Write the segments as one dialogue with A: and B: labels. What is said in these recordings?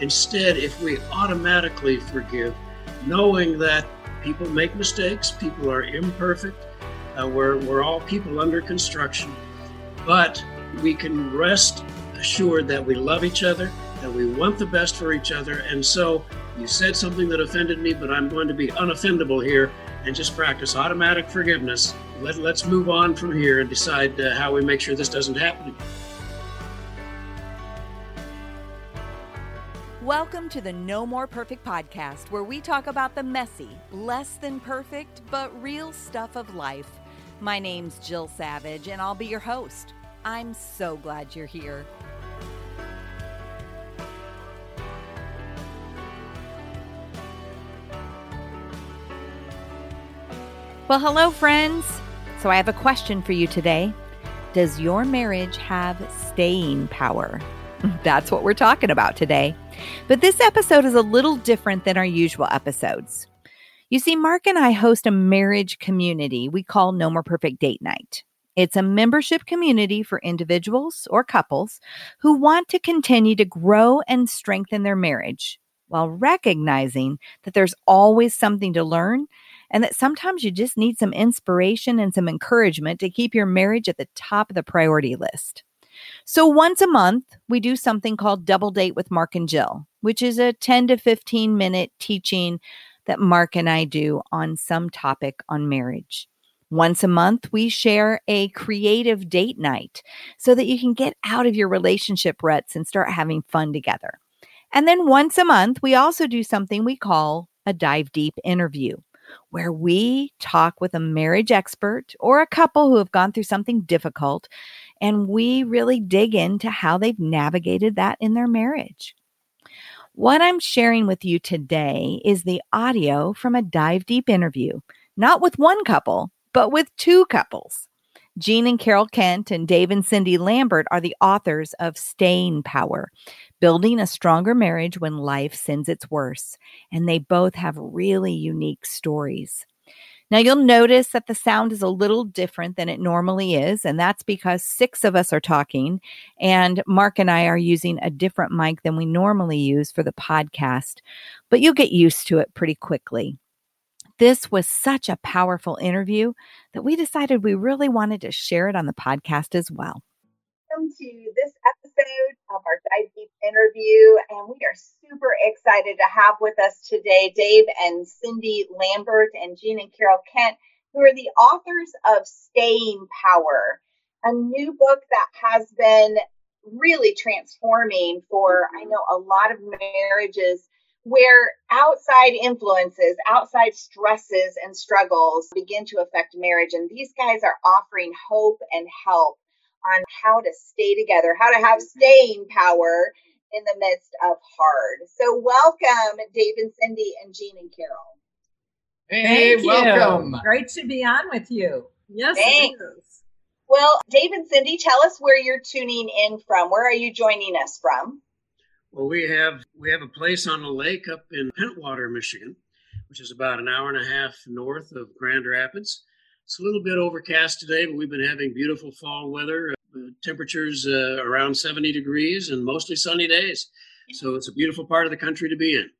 A: Instead, if we automatically forgive, knowing that people make mistakes, people are imperfect, uh, we're, we're all people under construction, but we can rest assured that we love each other, that we want the best for each other. And so you said something that offended me, but I'm going to be unoffendable here and just practice automatic forgiveness. Let, let's move on from here and decide uh, how we make sure this doesn't happen.
B: Welcome to the No More Perfect podcast, where we talk about the messy, less than perfect, but real stuff of life. My name's Jill Savage, and I'll be your host. I'm so glad you're here. Well, hello, friends. So, I have a question for you today. Does your marriage have staying power? That's what we're talking about today. But this episode is a little different than our usual episodes. You see, Mark and I host a marriage community we call No More Perfect Date Night. It's a membership community for individuals or couples who want to continue to grow and strengthen their marriage while recognizing that there's always something to learn and that sometimes you just need some inspiration and some encouragement to keep your marriage at the top of the priority list. So once a month, we do something called Double Date with Mark and Jill, which is a 10 to 15 minute teaching that Mark and I do on some topic on marriage. Once a month, we share a creative date night so that you can get out of your relationship ruts and start having fun together. And then once a month, we also do something we call a dive deep interview, where we talk with a marriage expert or a couple who have gone through something difficult and we really dig into how they've navigated that in their marriage. What I'm sharing with you today is the audio from a dive deep interview, not with one couple, but with two couples. Gene and Carol Kent and Dave and Cindy Lambert are the authors of Staying Power Building a Stronger Marriage When Life Sends Its Worst. And they both have really unique stories. Now, you'll notice that the sound is a little different than it normally is, and that's because six of us are talking, and Mark and I are using a different mic than we normally use for the podcast, but you'll get used to it pretty quickly. This was such a powerful interview that we decided we really wanted to share it on the podcast as well.
C: Welcome to this episode of our Dive Deep interview. And we are super excited to have with us today Dave and Cindy Lambert and Gene and Carol Kent, who are the authors of Staying Power, a new book that has been really transforming for, I mm-hmm. know, a lot of marriages where outside influences, outside stresses and struggles begin to affect marriage. And these guys are offering hope and help on how to stay together, how to have mm-hmm. staying power in the midst of hard. So, welcome, Dave and Cindy and Gene and Carol.
D: Hey, Thank welcome. You. Great to be on with you.
C: Yes, Thanks. Well, Dave and Cindy, tell us where you're tuning in from. Where are you joining us from?
A: Well, we have we have a place on the lake up in Pentwater, Michigan, which is about an hour and a half north of Grand Rapids. It's a little bit overcast today, but we've been having beautiful fall weather. Uh, temperatures uh, around 70 degrees and mostly sunny days. So it's a beautiful part of the country to be in.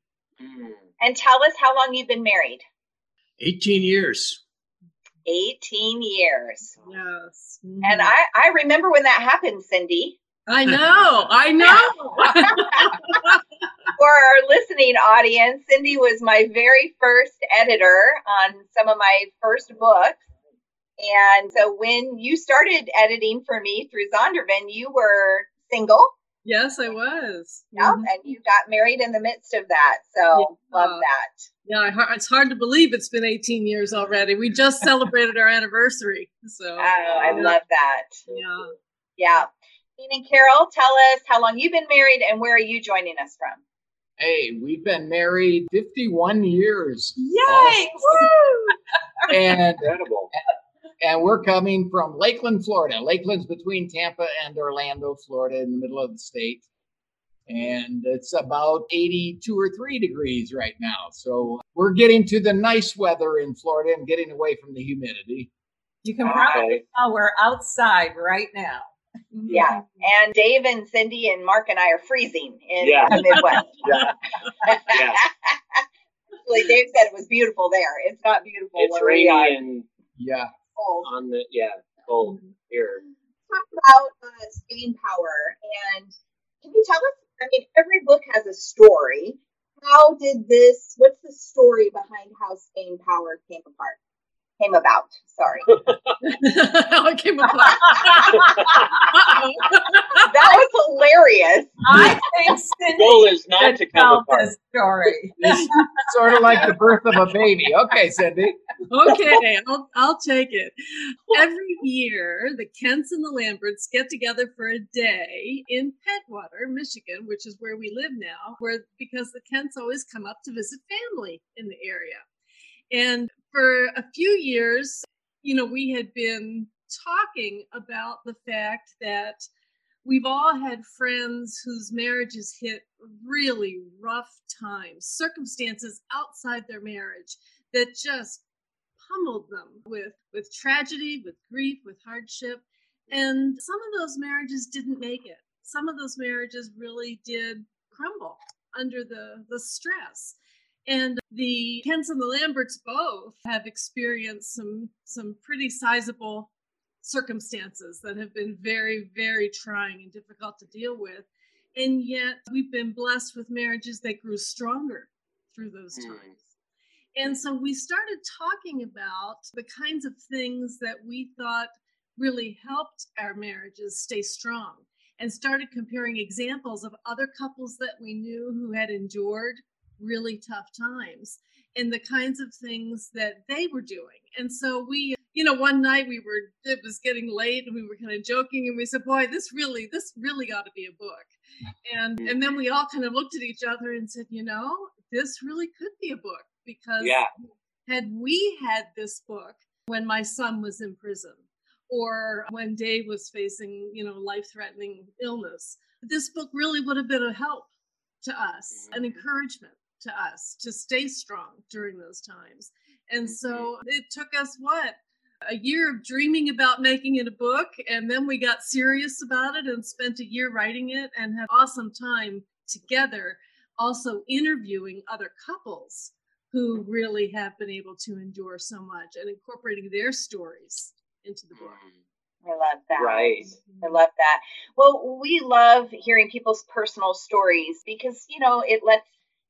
C: Mm. And tell us how long you've been married.
A: 18 years.
C: 18 years.
D: Yes.
C: Mm-hmm. And I, I remember when that happened, Cindy.
D: I know, I know.
C: For our listening audience, Cindy was my very first editor on some of my first books. And so when you started editing for me through Zondervan, you were single.
D: Yes, I was.
C: Yeah, mm-hmm. and you got married in the midst of that. So yeah. love that.
D: Yeah, it's hard to believe it's been 18 years already. We just celebrated our anniversary. So oh,
C: I love that.
D: Yeah.
C: Yeah. Gene and Carol, tell us how long you've been married and where are you joining us from?
E: Hey, we've been married 51 years.
C: Yay!
E: Woo! and incredible and we're coming from Lakeland, Florida. Lakeland's between Tampa and Orlando, Florida, in the middle of the state. And it's about 82 or 3 degrees right now. So we're getting to the nice weather in Florida and getting away from the humidity.
D: You can probably tell we're outside right now.
C: Yeah. And Dave and Cindy and Mark and I are freezing in yeah. the Midwest. yeah. yeah. Actually, Dave said it was beautiful there. It's not beautiful.
F: It's rainy and
E: yeah
F: cold. On the yeah, cold mm-hmm. here.
C: Talk about uh, staying power, and can you tell us? I mean, every book has a story. How did this? What's the story behind how staying power came apart? Came about. Sorry.
D: How it came about.
C: that was hilarious.
D: I think
F: the goal is not to come apart.
D: story.
E: Sort of like the birth of a baby. Okay, Cindy.
D: Okay, I'll, I'll take it. Every year, the Kents and the Lamberts get together for a day in Pentwater, Michigan, which is where we live now, where because the Kents always come up to visit family in the area. And for a few years, you know, we had been talking about the fact that we've all had friends whose marriages hit really rough times, circumstances outside their marriage that just pummeled them with with tragedy, with grief, with hardship. And some of those marriages didn't make it. Some of those marriages really did crumble under the the stress. And the Kents and the Lamberts both have experienced some some pretty sizable circumstances that have been very, very trying and difficult to deal with. And yet we've been blessed with marriages that grew stronger through those mm. times. And so we started talking about the kinds of things that we thought really helped our marriages stay strong and started comparing examples of other couples that we knew who had endured really tough times and the kinds of things that they were doing. And so we, you know, one night we were, it was getting late and we were kind of joking and we said, boy, this really, this really ought to be a book. And, and then we all kind of looked at each other and said, you know, this really could be a book because
F: yeah.
D: had we had this book when my son was in prison or when Dave was facing, you know, life threatening illness, this book really would have been a help to us, an mm-hmm. encouragement to us to stay strong during those times. And mm-hmm. so it took us what? A year of dreaming about making it a book. And then we got serious about it and spent a year writing it and had awesome time together, also interviewing other couples who mm-hmm. really have been able to endure so much and incorporating their stories into the book. Mm-hmm.
C: I love that.
F: Right.
C: I love that. Well, we love hearing people's personal stories because, you know, it lets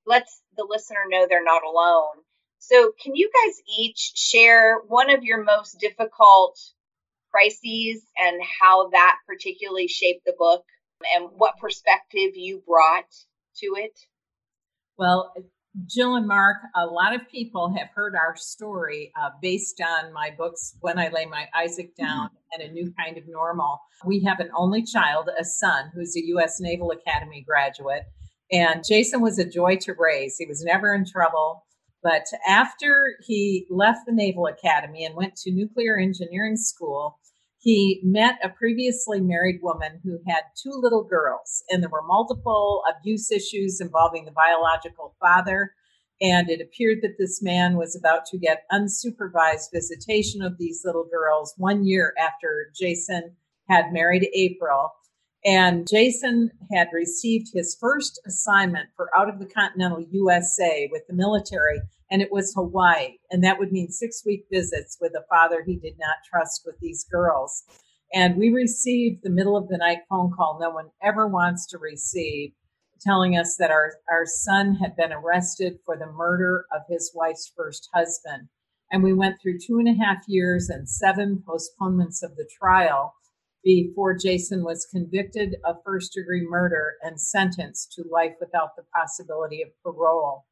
C: lets the listener know they're not alone. So, can you guys each share one of your most difficult crises and how that particularly shaped the book and what perspective you brought to it?
G: Well, Jill and Mark, a lot of people have heard our story uh, based on my books, When I Lay My Isaac mm-hmm. Down mm-hmm. and A New Kind of Normal. We have an only child, a son, who's a U.S. Naval Academy graduate. And Jason was a joy to raise. He was never in trouble. But after he left the Naval Academy and went to nuclear engineering school, he met a previously married woman who had two little girls, and there were multiple abuse issues involving the biological father. And it appeared that this man was about to get unsupervised visitation of these little girls one year after Jason had married April. And Jason had received his first assignment for out of the continental USA with the military, and it was Hawaii. And that would mean six week visits with a father he did not trust with these girls. And we received the middle of the night phone call no one ever wants to receive telling us that our, our son had been arrested for the murder of his wife's first husband. And we went through two and a half years and seven postponements of the trial before Jason was convicted of first degree murder and sentenced to life without the possibility of parole.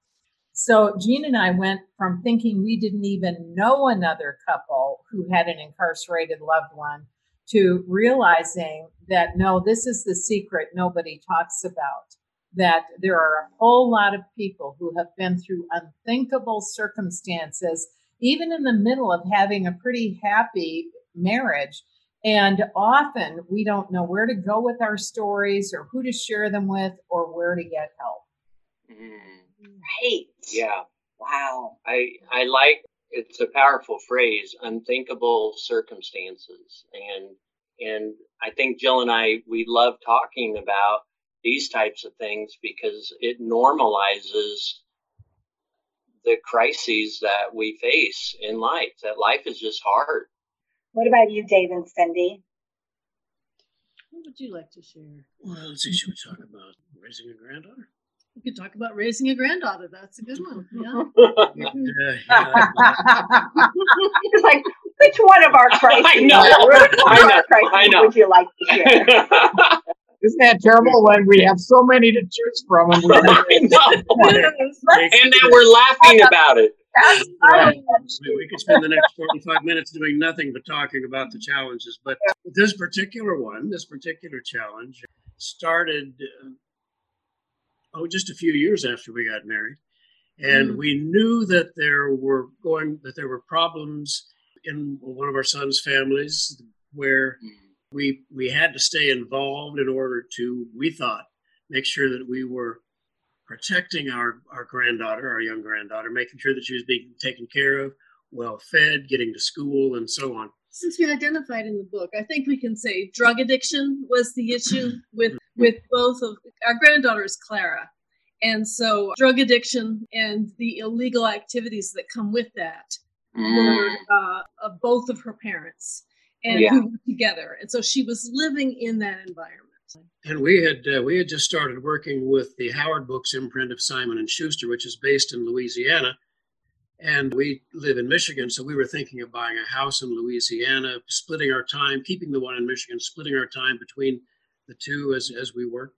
G: So Gene and I went from thinking we didn't even know another couple who had an incarcerated loved one to realizing that no, this is the secret nobody talks about. That there are a whole lot of people who have been through unthinkable circumstances, even in the middle of having a pretty happy marriage. And often we don't know where to go with our stories or who to share them with or where to get help.
F: Mm.
C: Right.
F: Yeah.
C: Wow.
F: I I like it's a powerful phrase, unthinkable circumstances. And and I think Jill and I we love talking about these types of things because it normalizes the crises that we face in life. That life is just hard.
C: What about you, Dave and Cindy?
D: What would you like to share?
A: Well, let's see. Should we talk about raising a granddaughter?
D: We could talk about raising a granddaughter. That's a good one. Yeah.
C: It's like, which one of our crises?
F: I know.
C: Which one
F: I
C: of
F: know.
C: our crises
F: I know.
C: would you like to share?
E: Isn't that terrible when we have so many to choose from? And we
F: I know. And that we're laughing about it.
A: Yeah. we, we could spend the next 45 minutes doing nothing but talking about the challenges. But this particular one, this particular challenge, started uh, oh just a few years after we got married, and
D: Mm.
A: we knew that there were going that there were problems in one of our son's families where we we had to stay involved in order to we thought make sure that we were protecting our our granddaughter our young granddaughter making sure that she was being taken care of well fed getting to school and so on
D: Since we identified in the book, I think we can say drug addiction was the issue with with both of our granddaughters, Clara. And so drug addiction and the illegal activities that come with that were uh, of both of her parents and
F: Yeah.
D: who were together. And so she was living in that environment.
A: And we had uh, we had just started working with the howard books imprint of simon and schuster which is based in louisiana. And we live in michigan so we were thinking of buying a house in louisiana splitting our time keeping the one in michigan splitting our time between the two as, as we worked.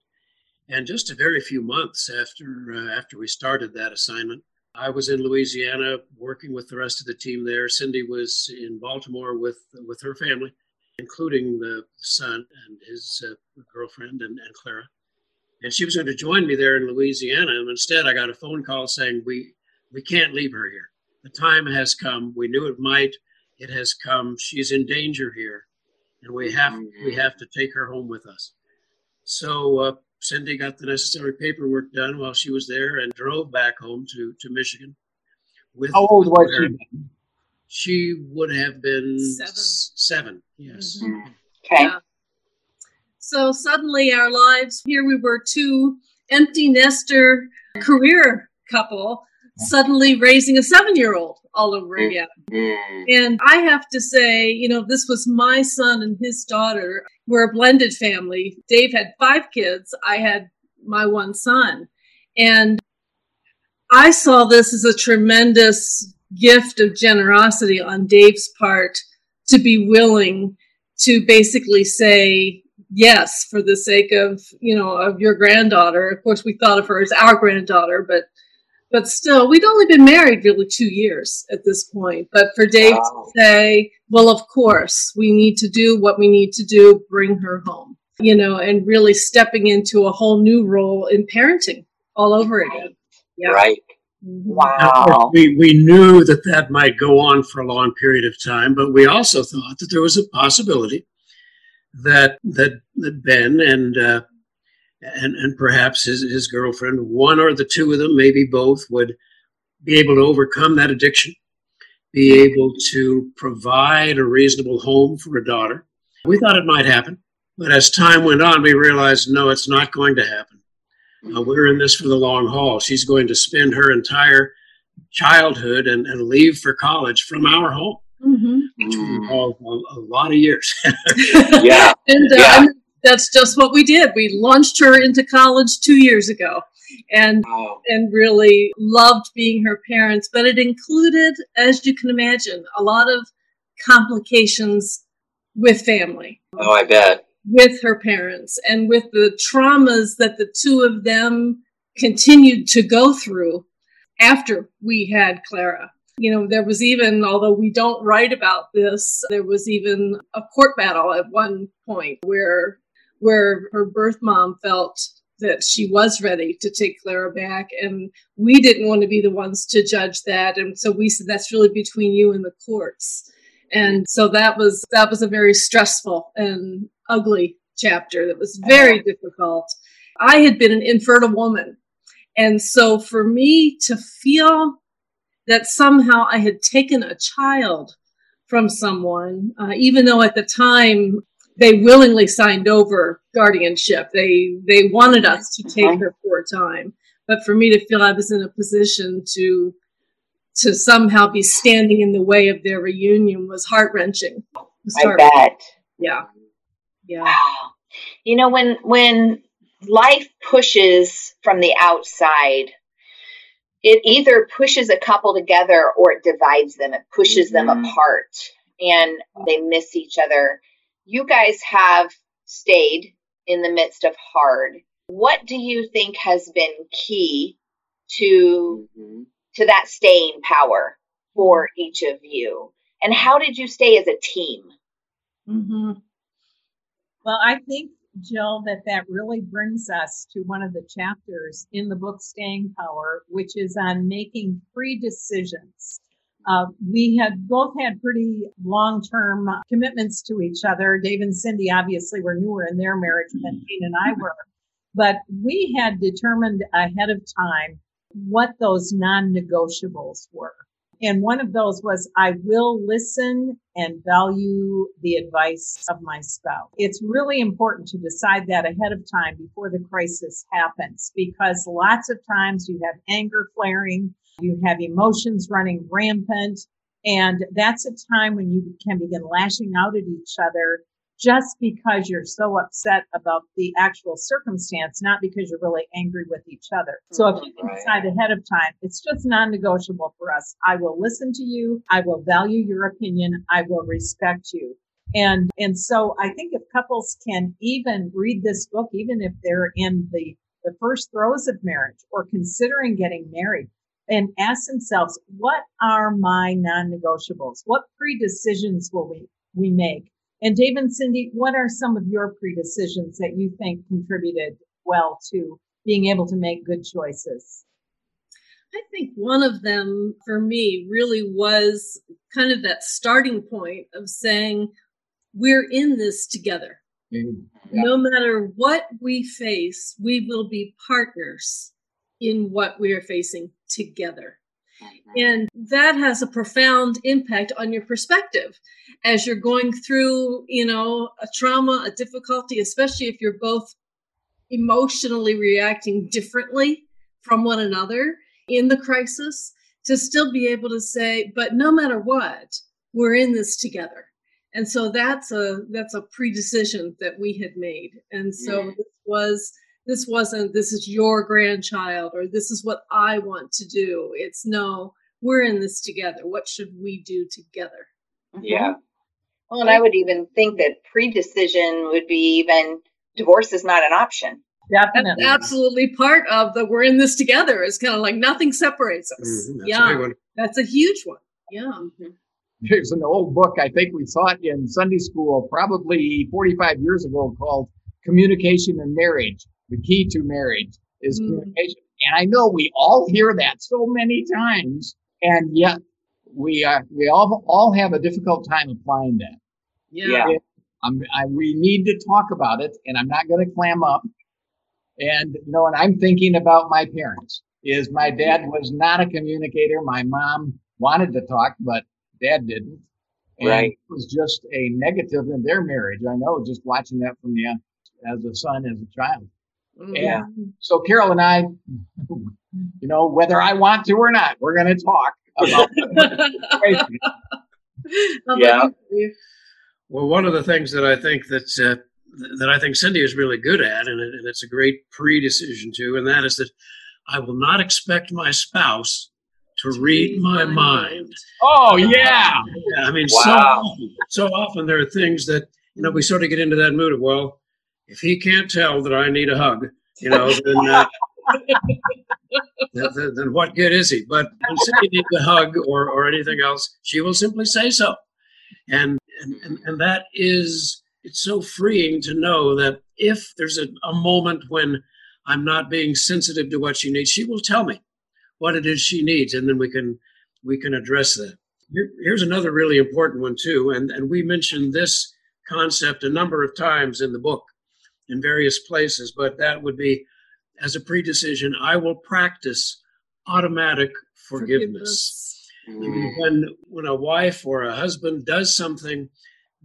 A: And just a very few months after uh, after we started that assignment i was in louisiana working with the rest of the team there. Cindy was in baltimore with with her family including the son and his uh, girlfriend and, and clara. And she was going to join me there in louisiana and instead i got a phone call saying we we can't leave her here. The time has come. We knew it might. It has come. She's in danger here and we have we have to take her home with us. So uh, cindy got the necessary paperwork done while she was there and drove back home to to michigan with
E: How old was she?
A: She would have been
D: Seven.
A: s- seven yes
C: Okay.
D: Yeah. So suddenly our lives, here we were two empty nester career couple, suddenly raising a seven year old all over again.
F: Mm.
D: And I have to say, you know, this was my son and his daughter. We're a blended family. Dave had five kids. I had my one son. And I saw this as a tremendous gift of generosity on Dave's part to be willing to basically say yes for the sake of, you know, of your granddaughter. Of course, we thought of her as our granddaughter, but but still, we'd only been married really two years at this point. But for Dave
F: Wow.
D: to say, well, of course, we need to do what we need to do, bring her home, you know, and really stepping into a whole new role in parenting all over again. Yeah.
F: Right.
D: Mhm.
A: Now,
C: Wow.
A: we, we knew that that might go on for a long period of time, but we also thought that there was a possibility that that, that Ben and uh, and and perhaps his, his girlfriend, one or the two of them, maybe both, would be able to overcome that addiction, be able to provide a reasonable home for a daughter. We thought it might happen, but as time went on, we realized no, it's not going to happen. Uh, we're in this for the long haul. She's going to spend her entire childhood and, and leave for college from our home. mm-hmm. which we involved a, a lot of years.
F: yeah.
D: And, uh, yeah. and that's just what we did. We launched her into college two years ago and wow. and really loved being her parents. But it included, as you can imagine, a lot of complications with family.
F: Oh, I bet.
D: With her parents and with the traumas that the two of them continued to go through after we had Clara. You know, there was even, although we don't write about this, there was even a court battle at one point where where her birth mom felt that she was ready to take Clara back. And we didn't want to be the ones to judge that. And so we said, that's really between you and the courts. And so that was, that was a very stressful and ugly chapter that was very difficult. I had been an infertile woman. And so for me to feel that somehow I had taken a child from someone, uh, even though at the time they willingly signed over guardianship. They they wanted us to take her for a time, but for me to feel I was in a position to to somehow be standing in the way of their reunion was heart wrenching.
C: I bet.
D: Yeah. Yeah.
C: Wow. You know when when life pushes from the outside it either pushes a couple together or it divides them it pushes mm-hmm. them apart and they miss each other you guys have stayed in the midst of hard. What do you think has been key to mm-hmm. to that staying power for each of you? And how did you stay as a team?
G: Mm-hmm. Well, I think Jill that that really brings us to one of the chapters in the book Staying Power, which is on making pre-decisions. Uh, we had both had pretty long term commitments to each other. Dave and Cindy obviously were newer in their marriage than Gene and I were, but we had determined ahead of time what those non negotiables were. And one of those was I will listen and value the advice of my spouse. It's really important to decide that ahead of time before the crisis happens because lots of times you have anger flaring you have emotions running rampant. And that's a time when you can begin lashing out at each other just because you're so upset about the actual circumstance, not because you're really angry with each other. So if mm-hmm. you can decide ahead of time, it's just non-negotiable for us. I will listen to you. I will value your opinion. I will respect you. And, and so I think if couples can even read this book, even if they're in the, the first throes of marriage or considering getting married, and ask themselves, what are my non-negotiables? What pre-decisions will we, we make? And Dave and Cindy, what are some of your pre-decisions that you think contributed well to being able to make good choices?
D: I think one of them for me really was kind of that starting point of saying, we're in this together. Mm-hmm. Yeah. No matter what we face, we will be partners in what we are facing together. And that has a profound impact on your perspective as you're going through, you know, a trauma, a difficulty, especially if you're both emotionally reacting differently from one another in the crisis, to still be able to say, but no matter what, we're in this together. And so that's a that's a pre-decision that we had made. And so yeah. this was this wasn't this is your grandchild or this is what I want to do. It's no, we're in this together. What should we do together?
F: Mm-hmm. Yeah.
C: Well, and I would even think that pre-decision would be even divorce is not an option.
D: Definitely. That's absolutely part of the we're in this together. is kind of like nothing separates us. Mm-hmm, that's yeah. A that's a huge one. Yeah. Mm-hmm.
E: There's an old book, I think we saw it in Sunday school probably 45 years ago called Communication and Marriage the key to marriage is mm. communication. And I know we all hear that so many times, and yet we are we all all have a difficult time applying that.
D: Yeah.
E: I'm, I, we need to talk about it, and I'm not going to clam up. And you know, and I'm thinking about my parents. Is my dad was not a communicator. My mom wanted to talk, but dad didn't. And
F: right.
E: It was just a negative in their marriage. I know, just watching that from the as a son, as a child. Yeah. And so Carol and I, you know, whether I want to or not, we're going to talk about
F: yeah.
A: Well, one of the things that I think that's uh, that I think Cindy is really good at, and, it, and it's a great pre-decision too, and that is that I will not expect my spouse to read my mind.
E: Oh yeah.
A: yeah I mean, wow. so often, so often there are things that you know we sort of get into that mood of well, if he can't tell that I need a hug, you know, then. Uh, then, then, what good is he? But when Cindy needs a hug or, or anything else, she will simply say so. And, and, and that is, it's so freeing to know that if there's a, a moment when I'm not being sensitive to what she needs, she will tell me what it is she needs, and then we can we can address that. Here, here's another really important one too, and and we mentioned this concept a number of times in the book in various places, but that would be as a predecision, I will practice automatic forgiveness. forgiveness. When when a wife or a husband does something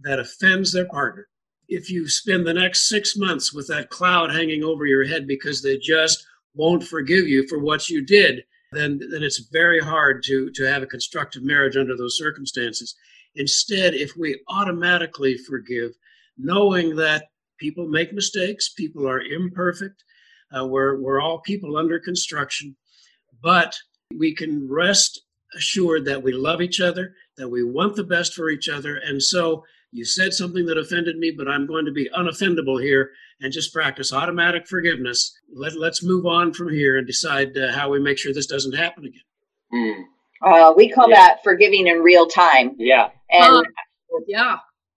A: that offends their partner, if you spend the next six months with that cloud hanging over your head because they just won't forgive you for what you did, then, then it's very hard to, to have a constructive marriage under those circumstances. Instead, if we automatically forgive, knowing that people make mistakes, people are imperfect, uh, we're, we're all people under construction, but we can rest assured that we love each other, that we want the best for each other. And so you said something that offended me, but I'm going to be unoffendable here and just practice automatic forgiveness. Let, let's move on from here and decide uh, how we make sure this doesn't happen again.
C: Mm. Uh, we call yeah. that forgiving in real time.
F: Yeah.
C: And
D: yeah.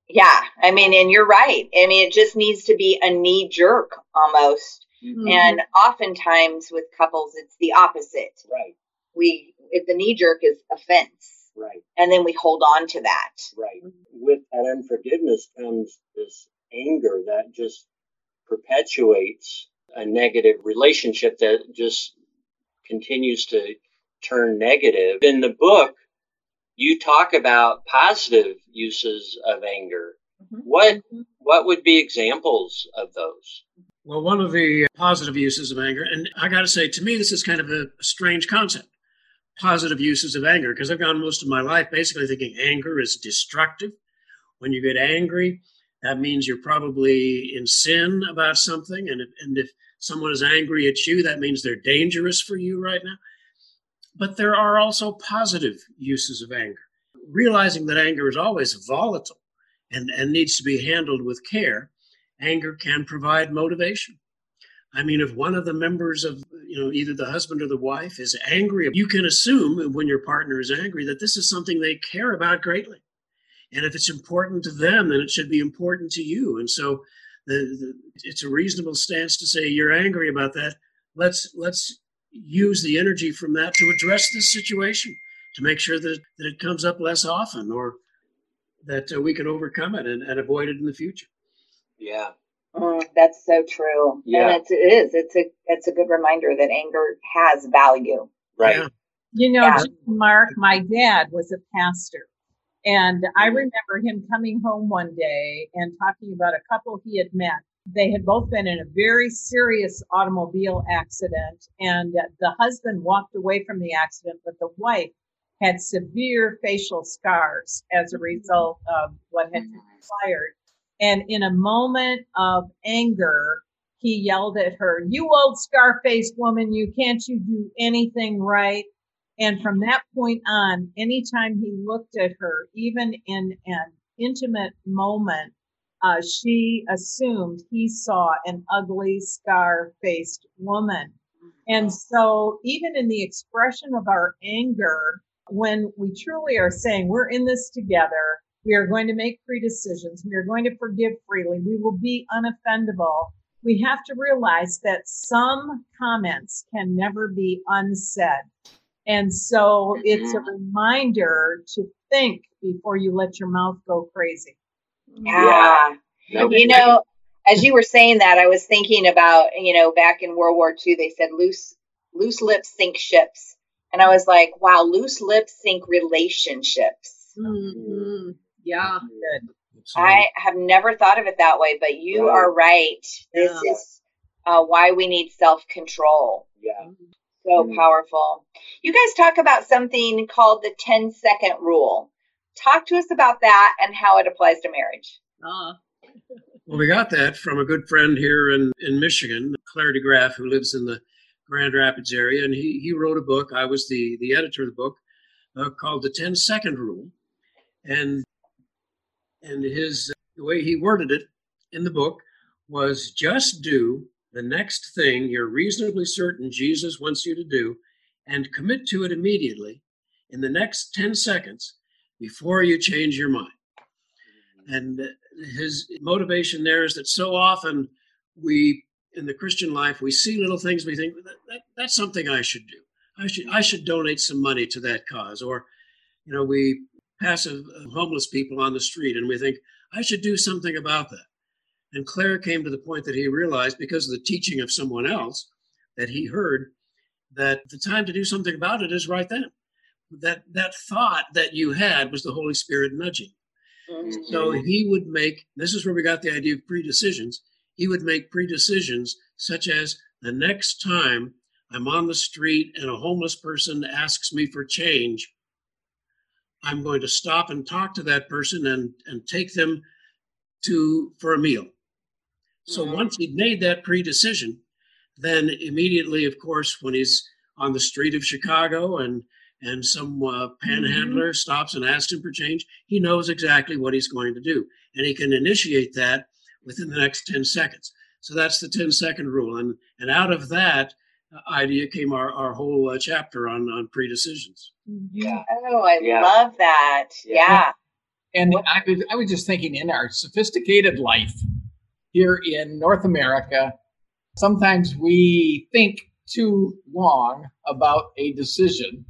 C: Yeah. I mean, and you're right. I mean, it just needs to be a knee jerk almost. Mm-hmm. And oftentimes with couples, it's the opposite.
F: Right.
C: We, if the knee jerk is offense
F: Right.
C: And then we hold on to that.
F: Right. With that unforgiveness comes this anger that just perpetuates a negative relationship that just continues to turn negative. In the book, you talk about positive uses of anger. Mm-hmm. What mm-hmm. what would be examples of those?
A: Well, one of the positive uses of anger, and I got to say, to me, this is kind of a strange concept positive uses of anger because I've gone most of my life basically thinking anger is destructive. When you get angry, that means you're probably in sin about something. And if, and if someone is angry at you, that means they're dangerous for you right now. But there are also positive uses of anger. Realizing that anger is always volatile and, and needs to be handled with care, anger can provide motivation. I mean, if one of the members of, you know, either the husband or the wife is angry, you can assume when your partner is angry that this is something they care about greatly. And if it's important to them, then it should be important to you. And so the, the, it's a reasonable stance to say you're angry about that. Let's let's use the energy from that to address this situation to make sure that, that it comes up less often or that uh, we can overcome it and, and avoid it in the future.
F: Yeah,
C: Mm, that's so true. Yeah. And it's, it is. It's a it's a good reminder that anger has value.
F: Right.
G: You know, yeah. Mark, my dad was a pastor. And I mm-hmm. remember him coming home one day and talking about a couple he had met. They had both been in a very serious automobile accident, and the husband walked away from the accident, but the wife had severe facial scars as a result of what had mm-hmm. transpired. And in a moment of anger, he yelled at her, You old scar-faced woman, you can't you do anything right? And from that point on, anytime he looked at her, even in an intimate moment, uh, she assumed he saw an ugly, scar faced woman. And so, even in the expression of our anger, when we truly are saying we're in this together, we are going to make pre-decisions. We are going to forgive freely. We will be unoffendable. We have to realize that some comments can never be unsaid. And so it's a reminder to think before you let your mouth go crazy.
C: Yeah. yeah. You know, as you were saying that, I was thinking about, you know, back in World War II, they said loose, loose lips sink ships. And I was like, wow, loose lips sink relationships.
D: Mm-hmm. Yeah. Good.
C: I have never thought of it that way, but you right. are right. This yeah. is uh, why we need self control.
F: Yeah.
C: So mm-hmm. powerful. You guys talk about something called the 10 second rule. Talk to us about that and how it applies to marriage.
D: Ah.
A: Well, we got that from a good friend here in, in Michigan, Clare De Graaf, who lives in the Grand Rapids area. And he, he wrote a book. I was the, the editor of the book uh, called The 10 Second Rule. And, and his, the way he worded it in the book was just do the next thing you're reasonably certain Jesus wants you to do and commit to it immediately in the next 10 seconds before you change your mind. And his motivation there is that so often we, in the Christian life, we see little things, we think that, that, that's something I should do. I should I should donate some money to that cause. Or, you know, we pass a, a homeless people on the street and we think I should do something about that. And Clare came to the point that he realized, because of the teaching of someone else that he heard, that the time to do something about it is right then. That that thought that you had was the Holy Spirit nudging. Mm-hmm. So he would make this is where we got the idea of predecisions. He would make predecisions such as the next time I'm on the street and a homeless person asks me for change, I'm going to stop and talk to that person and, and take them to for a meal. So mm-hmm. once he'd made that predecision, then immediately, of course, when he's on the street of Chicago and and some uh, panhandler mm-hmm. stops and asks him for change, he knows exactly what he's going to do, and he can initiate that within the next ten seconds. So that's the 10 second rule, and and out of that uh, idea came our our whole uh, chapter on on predecisions.
C: Yeah. Oh, I yeah. love that. Yeah. yeah.
E: And I was, I was just thinking in our sophisticated life here in North America, sometimes we think too long about a decision.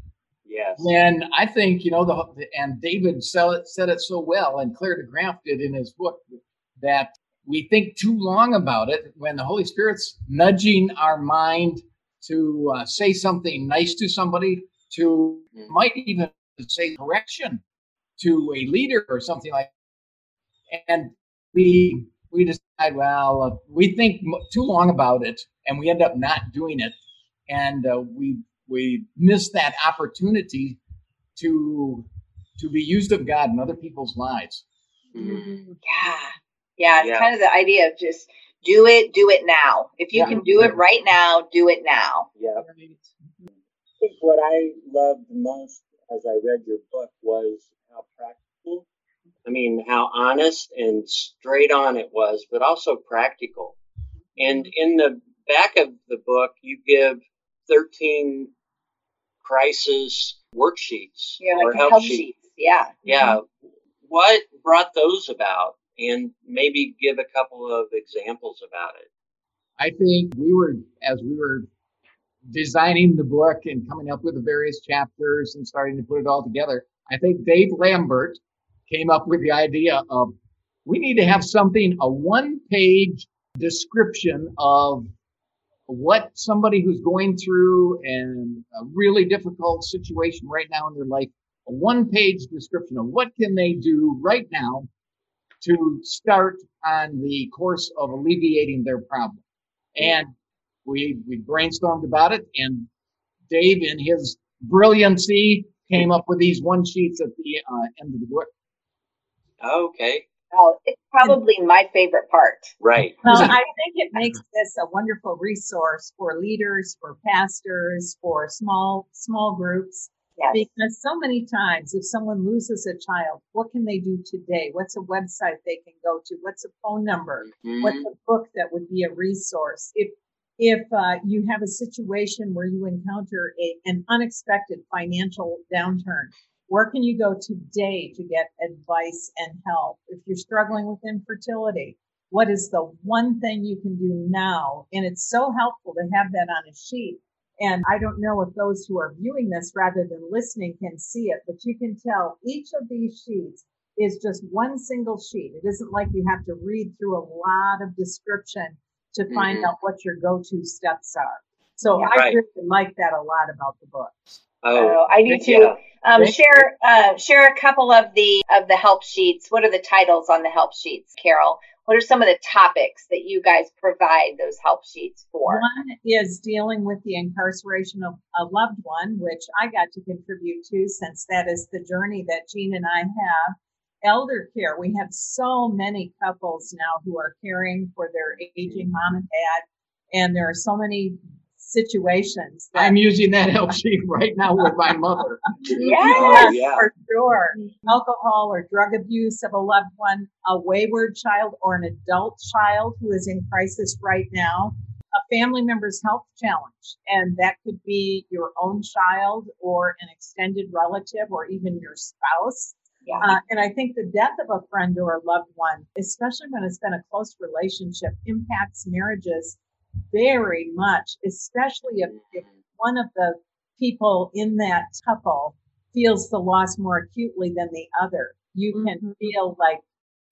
F: Yes.
E: And I think, you know, the and David said it, said it so well, and Clare De Graaf did in his book, that we think too long about it when the Holy Spirit's nudging our mind to uh, say something nice to somebody, to mm-hmm. might even say correction to a leader or something like that. And we we decide, well, uh, we think too long about it, and we end up not doing it, and uh, we we miss that opportunity to to be used of God in other people's lives.
C: Mm-hmm. Yeah, yeah, it's yeah. kind of the idea of just do it, do it now. If you yeah. can do it right now, do it now.
F: Yeah.
H: I think what I loved most as I read your book was how practical
F: I mean, how honest and straight on it was, but also practical. And in the back of the book, you give 13 crisis worksheets
C: yeah, or like help, help sheets. sheets. Yeah.
F: Yeah. Mm-hmm. What brought those about? And maybe give a couple of examples about it.
E: I think we were, as we were designing the book and coming up with the various chapters and starting to put it all together, I think Dave Lambert came up with the idea of we need to have something, a one page description of what somebody who's going through and a really difficult situation right now in their life, a one page description of what can they do right now to start on the course of alleviating their problem. And we, we brainstormed about it and Dave in his brilliancy came up with these one sheets at the uh, end of the book.
F: Okay.
C: Oh, it's probably my favorite part.
F: Right.
G: Well, I think it makes this a wonderful resource for leaders, for pastors, for small small groups.
C: Yes.
G: Because so many times, if someone loses a child, what can they do today? What's a website they can go to? What's a phone number? Mm-hmm. What's a book that would be a resource? If if uh, you have a situation where you encounter a, an unexpected financial downturn, where can you go today to get advice and help? If you're struggling with infertility, what is the one thing you can do now? And it's so helpful to have that on a sheet. And I don't know if those who are viewing this rather than listening can see it, but you can tell each of these sheets is just one single sheet. It isn't like you have to read through a lot of description to find mm-hmm. out what your go-to steps are. So yeah, I right. really like that a lot about the book.
C: Oh, uh, I do too. Um, share uh, share a couple of the of the help sheets. What are the titles on the help sheets, Carol? what are some of the topics that you guys provide those help sheets for?
G: One is dealing with the incarceration of a loved one, which I got to contribute to since that is the journey that Gene and I have. Elder care. We have so many couples now who are caring for their aging mom and dad. And there are so many situations.
E: I'm using that help sheet right now with my mother.
C: yes,
G: yeah. for sure. Alcohol or drug abuse of a loved one, a wayward child or an adult child who is in crisis right now, a family member's health challenge. And that could be your own child or an extended relative or even your spouse. Yeah. Uh, and I think the death of a friend or a loved one, especially when it's been a close relationship, impacts marriages very much, especially if, if one of the people in that couple feels the loss more acutely than the other. You can mm-hmm. feel like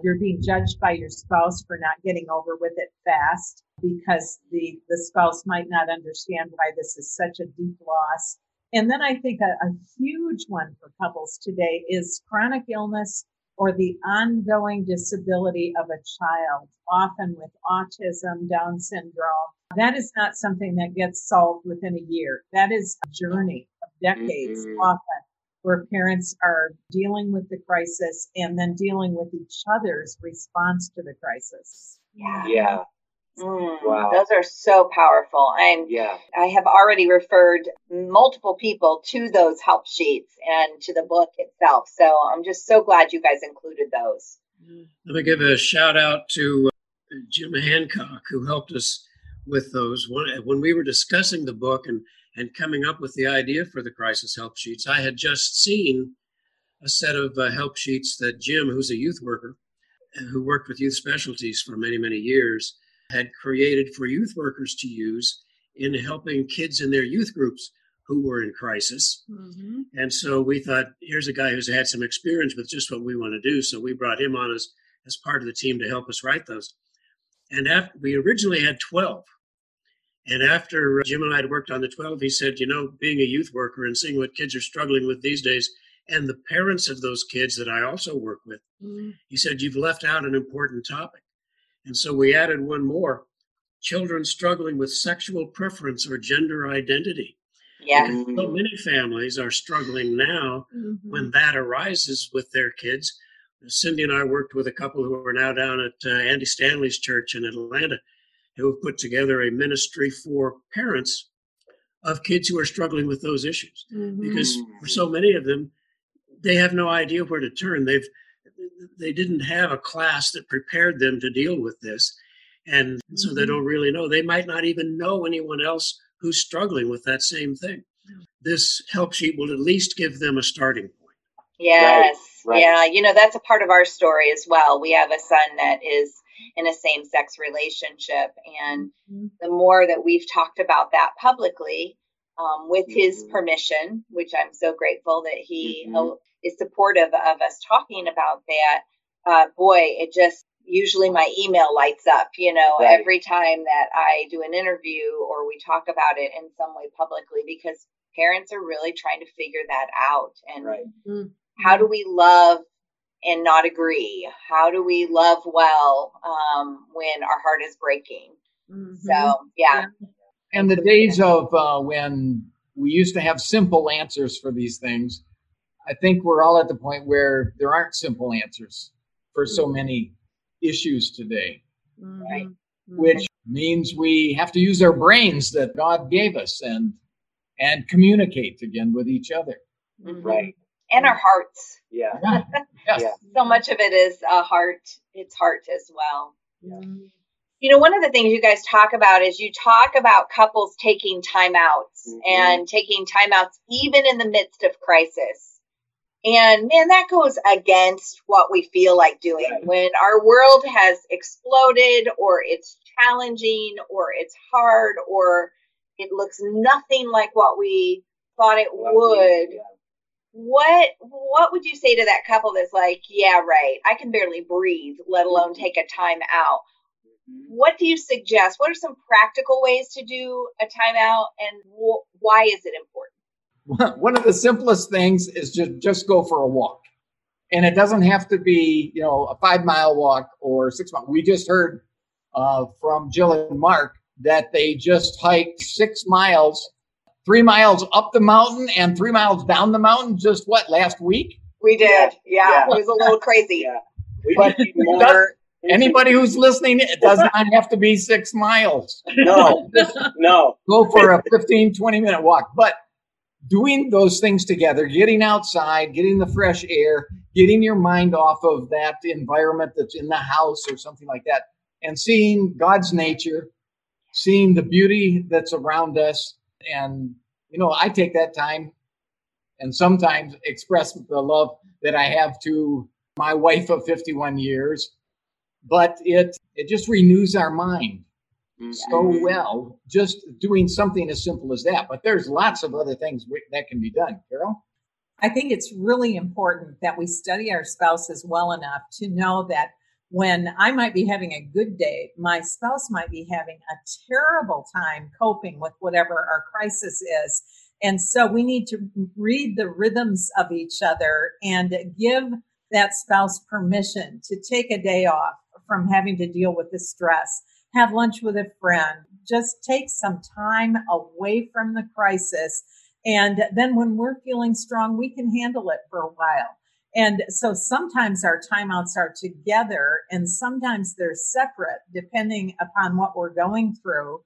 G: you're being judged by your spouse for not getting over with it fast because the, the spouse might not understand why this is such a deep loss. And then I think a, a huge one for couples today is chronic illness or the ongoing disability of a child, often with autism, Down syndrome. That is not something that gets solved within a year. That is a journey of decades mm-hmm. often where parents are dealing with the crisis and then dealing with each other's response to the crisis.
C: Yeah.
F: Yeah.
C: Mm, wow. Those are so powerful. And
F: yeah.
C: I have already referred multiple people to those help sheets and to the book itself. So I'm just so glad you guys included those.
A: Let me give a shout out to uh, Jim Hancock, who helped us with those. When we were discussing the book and, and coming up with the idea for the crisis help sheets, I had just seen a set of uh, help sheets that Jim, who's a youth worker, who worked with youth specialties for many, many years, had created for youth workers to use in helping kids in their youth groups who were in crisis. Mm-hmm. And so we thought, here's a guy who's had some experience with just what we want to do. So we brought him on as, as part of the team to help us write those. And after, we originally had 12. And after Jim and I had worked on the 12, he said, you know, being a youth worker and seeing what kids are struggling with these days, and the parents of those kids that I also work with, mm-hmm. he said, you've left out an important topic. And so we added one more children struggling with sexual preference or gender identity.
C: Yeah.
A: so many families are struggling now mm-hmm. when that arises with their kids. Cindy and I worked with a couple who are now down at uh, Andy Stanley's church in Atlanta who have put together a ministry for parents of kids who are struggling with those issues. Mm-hmm. Because for so many of them, they have no idea where to turn. They've they didn't have a class that prepared them to deal with this. And so they mm-hmm. don't really know. They might not even know anyone else who's struggling with that same thing. This help sheet will at least give them a starting point.
C: Yes. Right, right. Yeah. You know, that's a part of our story as well. We have a son that is in a same sex relationship. And mm-hmm. the more that we've talked about that publicly, um, with mm-hmm. his permission, which I'm so grateful that he mm-hmm. is supportive of us talking about that. Uh, boy, it just usually my email lights up, you know, right. every time that I do an interview or we talk about it in some way publicly because parents are really trying to figure that out. And right. Mm-hmm. how do we love and not agree? How do we love well um, when our heart is breaking? Mm-hmm. So, yeah.
E: And the days of uh, when we used to have simple answers for these things, I think we're all at the point where there aren't simple answers for so mm-hmm. many issues today.
C: Right.
E: Mm-hmm. Which means we have to use our brains that God gave us and and communicate again with each other.
C: Mm-hmm. Right and our hearts.
F: Yeah.
E: yes.
C: yeah. So much of it is a heart, it's heart as well. Yeah. You know, one of the things you guys talk about is you talk about couples taking timeouts mm-hmm. and taking timeouts even in the midst of crisis. And man, that goes against what we feel like doing. Right. When our world has exploded or it's challenging or it's hard or it looks nothing like what we thought it would. Yeah what what would you say to that couple that's like yeah right i can barely breathe let alone mm-hmm. take a time out. What do you suggest what are some practical ways to do a timeout and wh- why is it important
E: one of the simplest things is just just go for a walk And it doesn't have to be, you know, a five mile walk or six mile. We just heard uh, from Jill and Mark that they just hiked six miles, three miles up the mountain and three miles down the mountain. Just what last week?
C: We did. Yeah, yeah. it was a little crazy.
H: Yeah. We but more.
E: Anybody who's listening, it does not have to be six miles.
H: No, no.
E: Go for a 15, 20 minute walk. But doing those things together, getting outside, getting the fresh air, getting your mind off of that environment that's in the house or something like that, and seeing God's nature, seeing the beauty that's around us. And, you know, I take that time and sometimes express the love that I have to my wife of 51 years. But it it just renews our mind mm-hmm. so well, just doing something as simple as that. But there's lots of other things that can be done. Carol?
G: I think it's really important that we study our spouses well enough to know that when I might be having a good day, my spouse might be having a terrible time coping with whatever our crisis is. And so we need to read the rhythms of each other and give that spouse permission to take a day off from having to deal with the stress, have lunch with a friend, just take some time away from the crisis. And then when we're feeling strong, we can handle it for a while. And so sometimes our timeouts are together and sometimes they're separate depending upon what we're going through.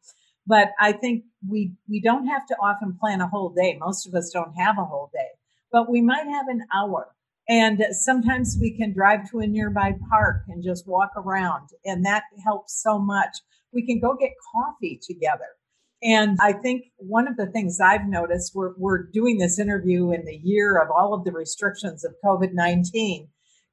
G: But I think we, we don't have to often plan a whole day. Most of us don't have a whole day, but we might have an hour. And sometimes we can drive to a nearby park and just walk around. And that helps so much. We can go get coffee together. And I think one of the things I've noticed, we're, we're doing this interview in the year of all of the restrictions of COVID 19.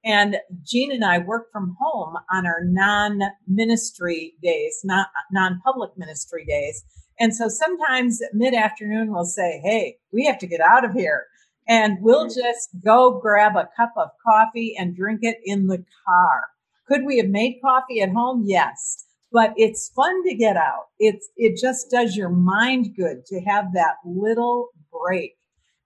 G: And Gene and I work from home on our non ministry days, not non public ministry days. And so sometimes mid afternoon, we'll say, Hey, we have to get out of here. And we'll just go grab a cup of coffee and drink it in the car. Could we have made coffee at home? Yes but it's fun to get out. It's it just does your mind good to have that little break.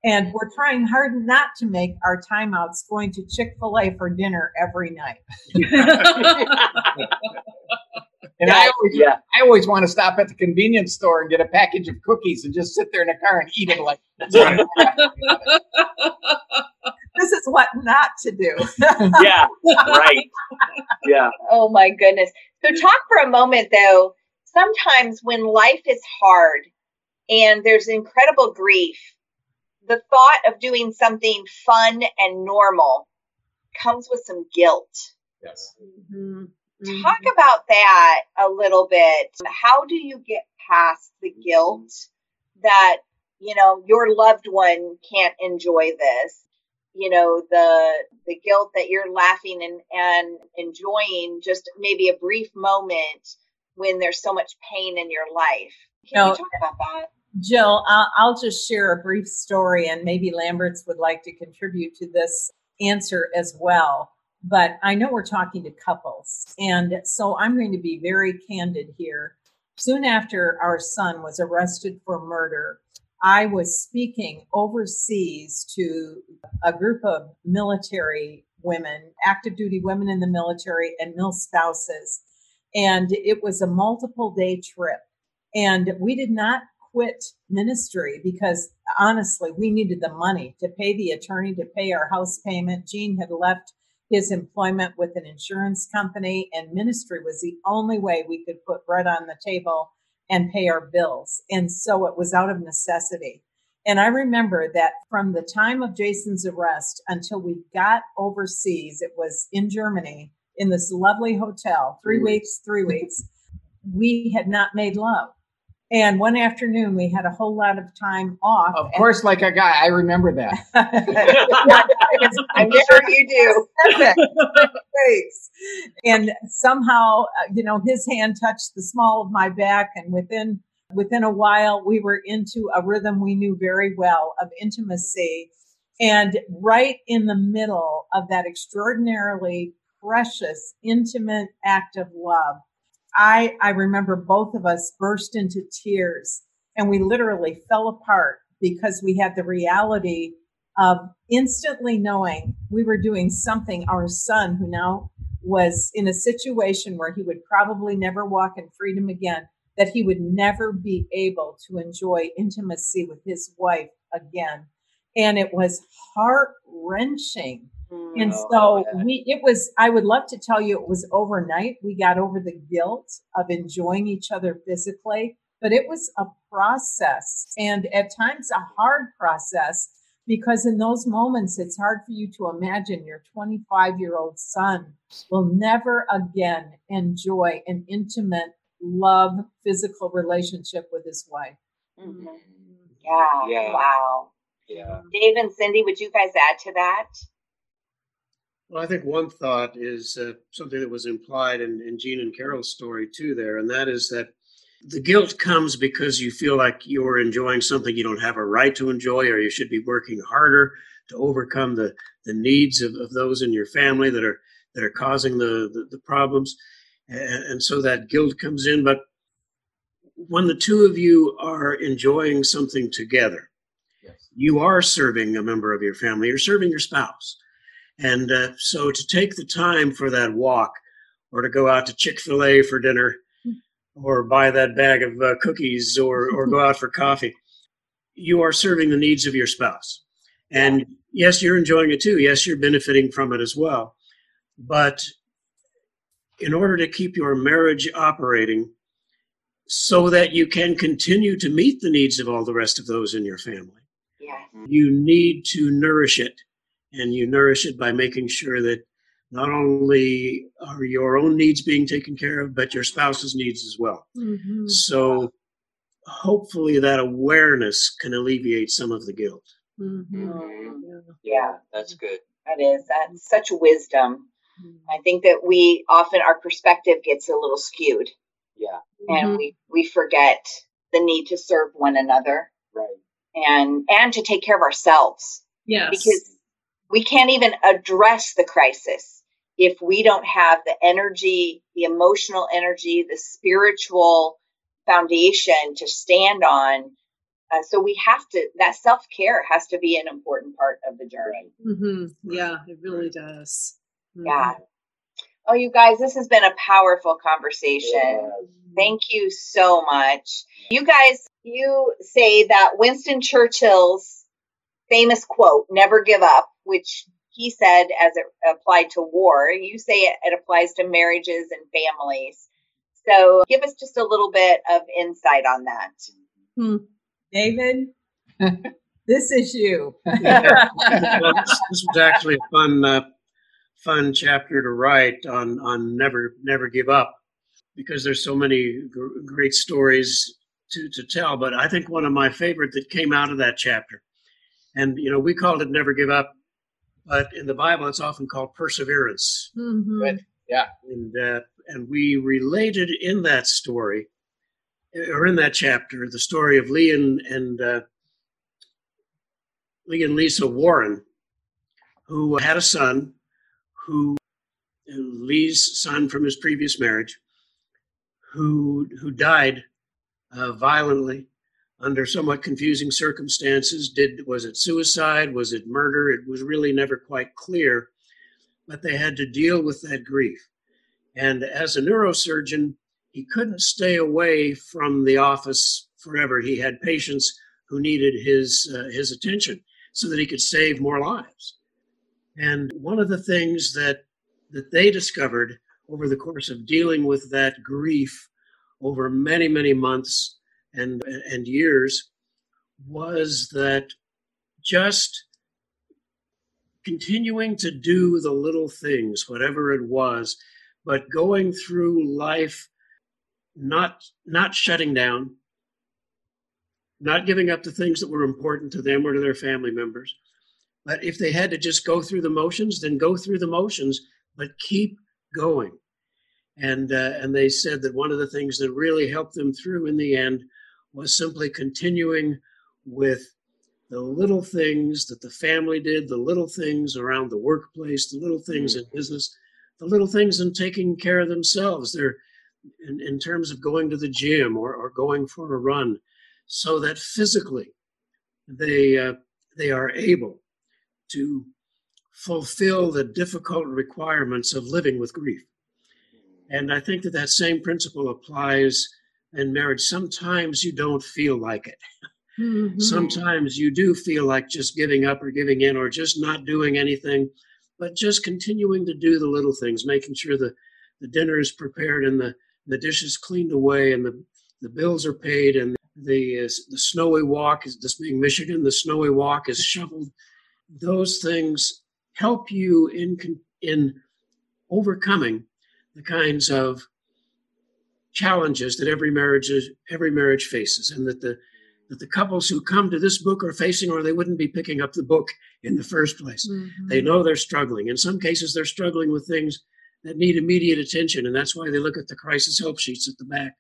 G: And we're trying hard not to make our timeouts going to Chick fil A for dinner every night. and
E: yeah, I always, yeah. I always want to stop at the convenience store and get a package of cookies and just sit there in the car and eat them like.
G: this is what not to do.
H: yeah, right. Yeah.
C: Oh my goodness. So, talk for a moment though. Sometimes when life is hard and there's incredible grief, the thought of doing something fun and normal comes with some guilt.
E: Yes.
C: Mm-hmm. Mm-hmm. Talk about that a little bit. How do you get past the guilt that, you know, your loved one can't enjoy this? you know the the guilt that you're laughing and and enjoying just maybe a brief moment when there's so much pain in your life can no, you talk about that
G: jill I'll, I'll just share a brief story and maybe lamberts would like to contribute to this answer as well but i know we're talking to couples and so i'm going to be very candid here soon after our son was arrested for murder I was speaking overseas to a group of military women, active duty women in the military, and mil spouses. And it was a multiple day trip. And we did not quit ministry because honestly, we needed the money to pay the attorney, to pay our house payment. Gene had left his employment with an insurance company, and ministry was the only way we could put bread on the table and pay our bills. And so it was out of necessity. And I remember that from the time of Jason's arrest until we got overseas, it was in Germany in this lovely hotel, three weeks, three weeks, we had not made love. And one afternoon, we had a whole lot of time off.
E: Of course, like a guy, I remember that.
C: I'm sure you do.
G: Thanks. And somehow, uh, you know, his hand touched the small of my back, and within within a while, we were into a rhythm we knew very well of intimacy. And right in the middle of that extraordinarily precious, intimate act of love, I, I remember both of us burst into tears and we literally fell apart because we had the reality of instantly knowing we were doing something, our son, who now was in a situation where he would probably never walk in freedom again, that he would never be able to enjoy intimacy with his wife again. And it was heart wrenching. Mm. And so we, it was, I would love to tell you it was overnight. We got over the guilt of enjoying each other physically, but it was a process and at times a hard process because in those moments it's hard for you to imagine your 25 year old son will never again enjoy an intimate love physical relationship with his wife
C: mm-hmm. yeah. yeah wow
F: yeah
C: dave and cindy would you guys add to that
A: well i think one thought is uh, something that was implied in, in Gene and carol's story too there and that is that the guilt comes because you feel like you're enjoying something you don't have a right to enjoy, or you should be working harder to overcome the, the needs of, of those in your family that are that are causing the, the, the problems. And, and so that guilt comes in. But when the two of you are enjoying something together, yes. you are serving a member of your family, you're serving your spouse. And uh, so to take the time for that walk or to go out to Chick fil A for dinner or buy that bag of uh, cookies or, or go out for coffee. You are serving the needs of your spouse. And yes, you're enjoying it too. Yes, you're benefiting from it as well. But in order to keep your marriage operating so that you can continue to meet the needs of all the rest of those in your family,
C: yeah.
A: you need to nourish it. And you nourish it by making sure that not only are your own needs being taken care of, but your spouse's needs as well. Mm-hmm. So hopefully that awareness can alleviate some of the guilt.
C: Mm-hmm.
F: mm-hmm. Yeah, that's good.
C: That is. That's such wisdom. Mm-hmm. I think that we often, our perspective gets a little skewed.
F: Yeah.
C: And mm-hmm. we, we forget the need to serve one another.
F: Right.
C: And, and to take care of ourselves.
D: Yes.
C: Because we can't even address the crisis if we don't have the energy, the emotional energy, the spiritual foundation to stand on. Uh, so we have to, that self care has to be an important part of the journey.
D: Mm-hmm. Yeah, it really does.
C: Mm-hmm. Yeah. Oh, you guys, this has been a powerful conversation. Thank you so much. You guys, you say that Winston Churchill's famous quote, never give up, which he said as it applied to war. You say it, it applies to marriages and families. So give us just a little bit of insight on that.
G: Hmm. David, this is you.
A: yeah. well, this, this, was actually a fun, uh, fun chapter to write on on never never give up because there's so many g- great stories to to tell. But I think one of my favorite that came out of that chapter, and you know, we called it "Never Give Up." but in the Bible, it's often called perseverance.
E: Mm-hmm. Yeah.
A: And, uh, and we related in that story, or in that chapter, the story of Lee and, and uh, Lee and Lisa Warren, who had a son, who Lee's son from his previous marriage, who who died uh, violently under somewhat confusing circumstances. Did was it suicide? Was it murder? It was really never quite clear, but they had to deal with that grief. And as a neurosurgeon, he couldn't stay away from the office forever. He had patients who needed his uh, his attention so that he could save more lives. And one of the things that that they discovered over the course of dealing with that grief over many many months and and years was that just continuing to do the little things whatever it was but going through life not not shutting down not giving up the things that were important to them or to their family members but if they had to just go through the motions then go through the motions but keep going and uh, and they said that one of the things that really helped them through in the end was simply continuing with the little things that the family did, the little things around the workplace, the little things in business, the little things in taking care of themselves. They're in, in terms of going to the gym or, or going for a run, so that physically they uh, they are able to fulfill the difficult requirements of living with grief. And I think that that same principle applies in marriage. Sometimes you don't feel like it. Mm-hmm. Sometimes you do feel like just giving up or giving in or just not doing anything, but just continuing to do the little things, making sure the, the dinner is prepared and the, the dishes cleaned away and the, the bills are paid and the, uh, the snowy walk is this being Michigan, the snowy walk is shoveled. Those things help you in, in overcoming the kinds of challenges that every marriage is, every marriage faces and that the that the couples who come to this book are facing, or they wouldn't be picking up the book in the first place. Mm-hmm. They know they're struggling. In some cases, they're struggling with things that need immediate attention, and that's why they look at the crisis help sheets at the back.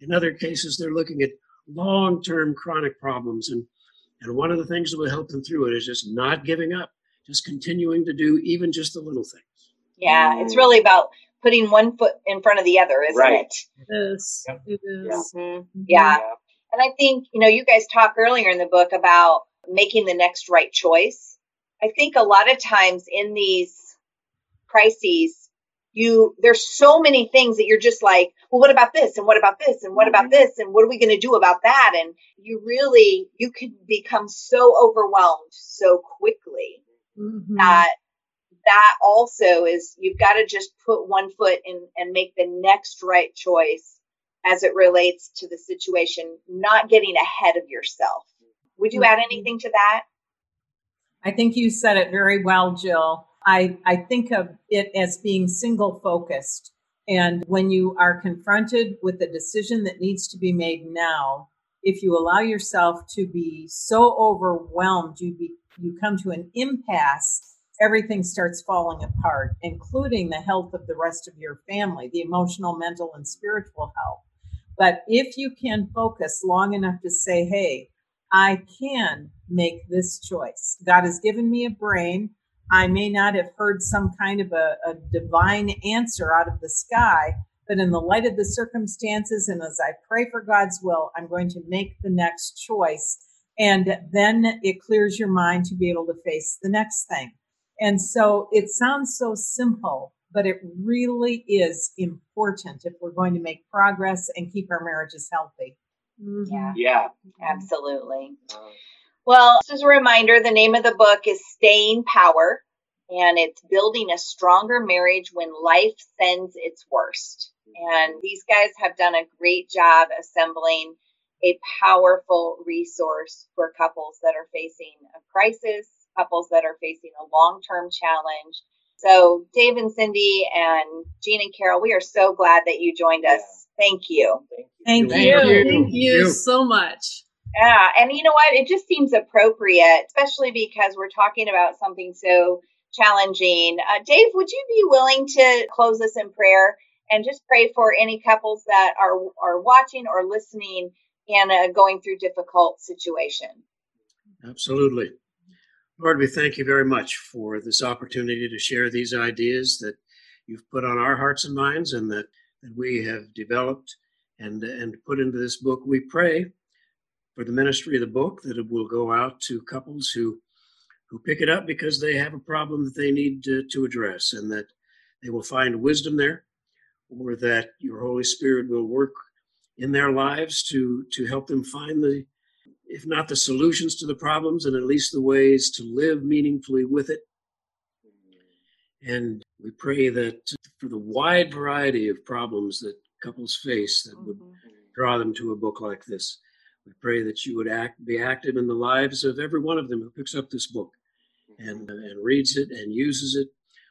A: In other cases, they're looking at long term chronic problems. And, and one of the things that will help them through it is just not giving up, just continuing to do even just the little things.
C: Yeah, it's really about putting one foot in front of the other, isn't
D: right.
C: it?
D: It is. It is.
C: Mm-hmm. Yeah. yeah. And I think, you know, you guys talk earlier in the book about making the next right choice. I think a lot of times in these crises, you there's so many things that you're just like, well, what about this? And what about this? And what about mm-hmm. this? And what are we going to do about that? And you really you can become so overwhelmed so quickly mm-hmm. that that also is you've got to just put one foot in and make the next right choice as it relates to the situation, not getting ahead of yourself. Would you add mm-hmm. anything to that?
G: I think you said it very well, Jill. I, I think of it as being single focused. And when you are confronted with a decision that needs to be made now, if you allow yourself to be so overwhelmed, you be, you come to an impasse, everything starts falling apart, including the health of the rest of your family, the emotional, mental, and spiritual health. But if you can focus long enough to say, hey, I can make this choice. God has given me a brain. I may not have heard some kind of a, a, divine answer out of the sky, but in the light of the circumstances and as I pray for God's will, I'm going to make the next choice. And then it clears your mind to be able to face the next thing. And so it sounds so simple, but it really is important if we're going to make progress and keep our marriages healthy.
C: Mm-hmm. Yeah.
F: Yeah.
C: Absolutely. Well, just a reminder the name of the book is Staying Power, and it's Building a Stronger Marriage When Life Sends Its Worst. And these guys have done a great job assembling a powerful resource for couples that are facing a crisis, couples that are facing a long term challenge, so, Dave and Cindy and Gene and Carol, we are so glad that you joined us. Thank you.
D: Thank you. Thank you, Thank you so much.
C: Yeah, and you know what? It just seems appropriate, especially because we're talking about something so challenging. Uh, Dave, would you be willing to close us in prayer and just pray for any couples that are are watching or listening and uh, going through difficult situation?
A: Absolutely. Lord, we thank you very much for this opportunity to share these ideas that you've put on our hearts and minds and that, that we have developed and, and put into this book. We pray for the ministry of the book that it will go out to couples who who pick it up because they have a problem that they need to, to address and that they will find wisdom there or that your Holy Spirit will work in their lives to to help them find the if not the solutions to the problems, and at least the ways to live meaningfully with it. And we pray that for the wide variety of problems that couples face that would mm-hmm. draw them to a book like this, we pray that you would act, be active in the lives of every one of them who picks up this book and, and reads it and uses it.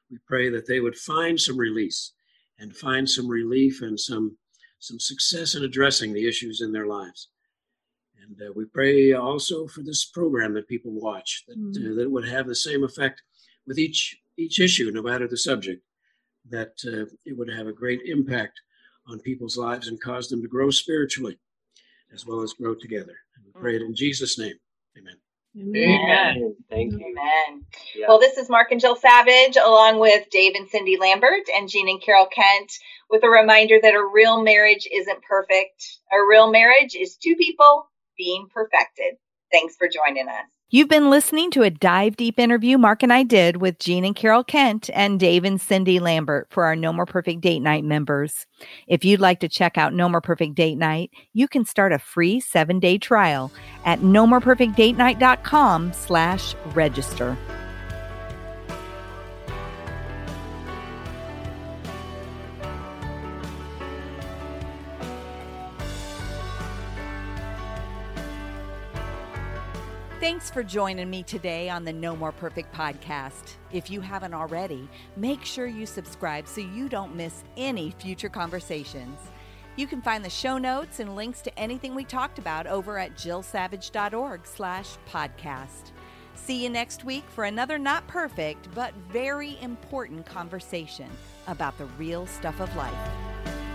A: We pray that they would find some release and find some relief and some some success in addressing the issues in their lives. And uh, we pray also for this program that people watch, that, mm-hmm. uh, that would have the same effect with each, each issue, no matter the subject, that uh, it would have a great impact on people's lives and cause them to grow spiritually as well as grow together. And we pray it in Jesus' name. Amen.
F: Amen. Thank you.
C: Amen. Yeah. Well, this is Mark and Jill Savage, along with Dave and Cindy Lambert and Gene and Carol Kent, with a reminder that a real marriage isn't perfect. A real marriage is two people being perfected. Thanks for joining us.
B: You've been listening to a dive deep interview Mark and I did with Gene and Carol Kent and Dave and Cindy Lambert for our No More Perfect Date Night members. If you'd like to check out No More Perfect Date Night, you can start a free seven day trial at nomoreperfectdatenight.com slash register. Thanks for joining me today on the No More Perfect podcast. If you haven't already, make sure you subscribe so you don't miss any future conversations. You can find the show notes and links to anything we talked about over at jillsavage.org slash podcast. See you next week for another not perfect, but very important conversation about the real stuff of life.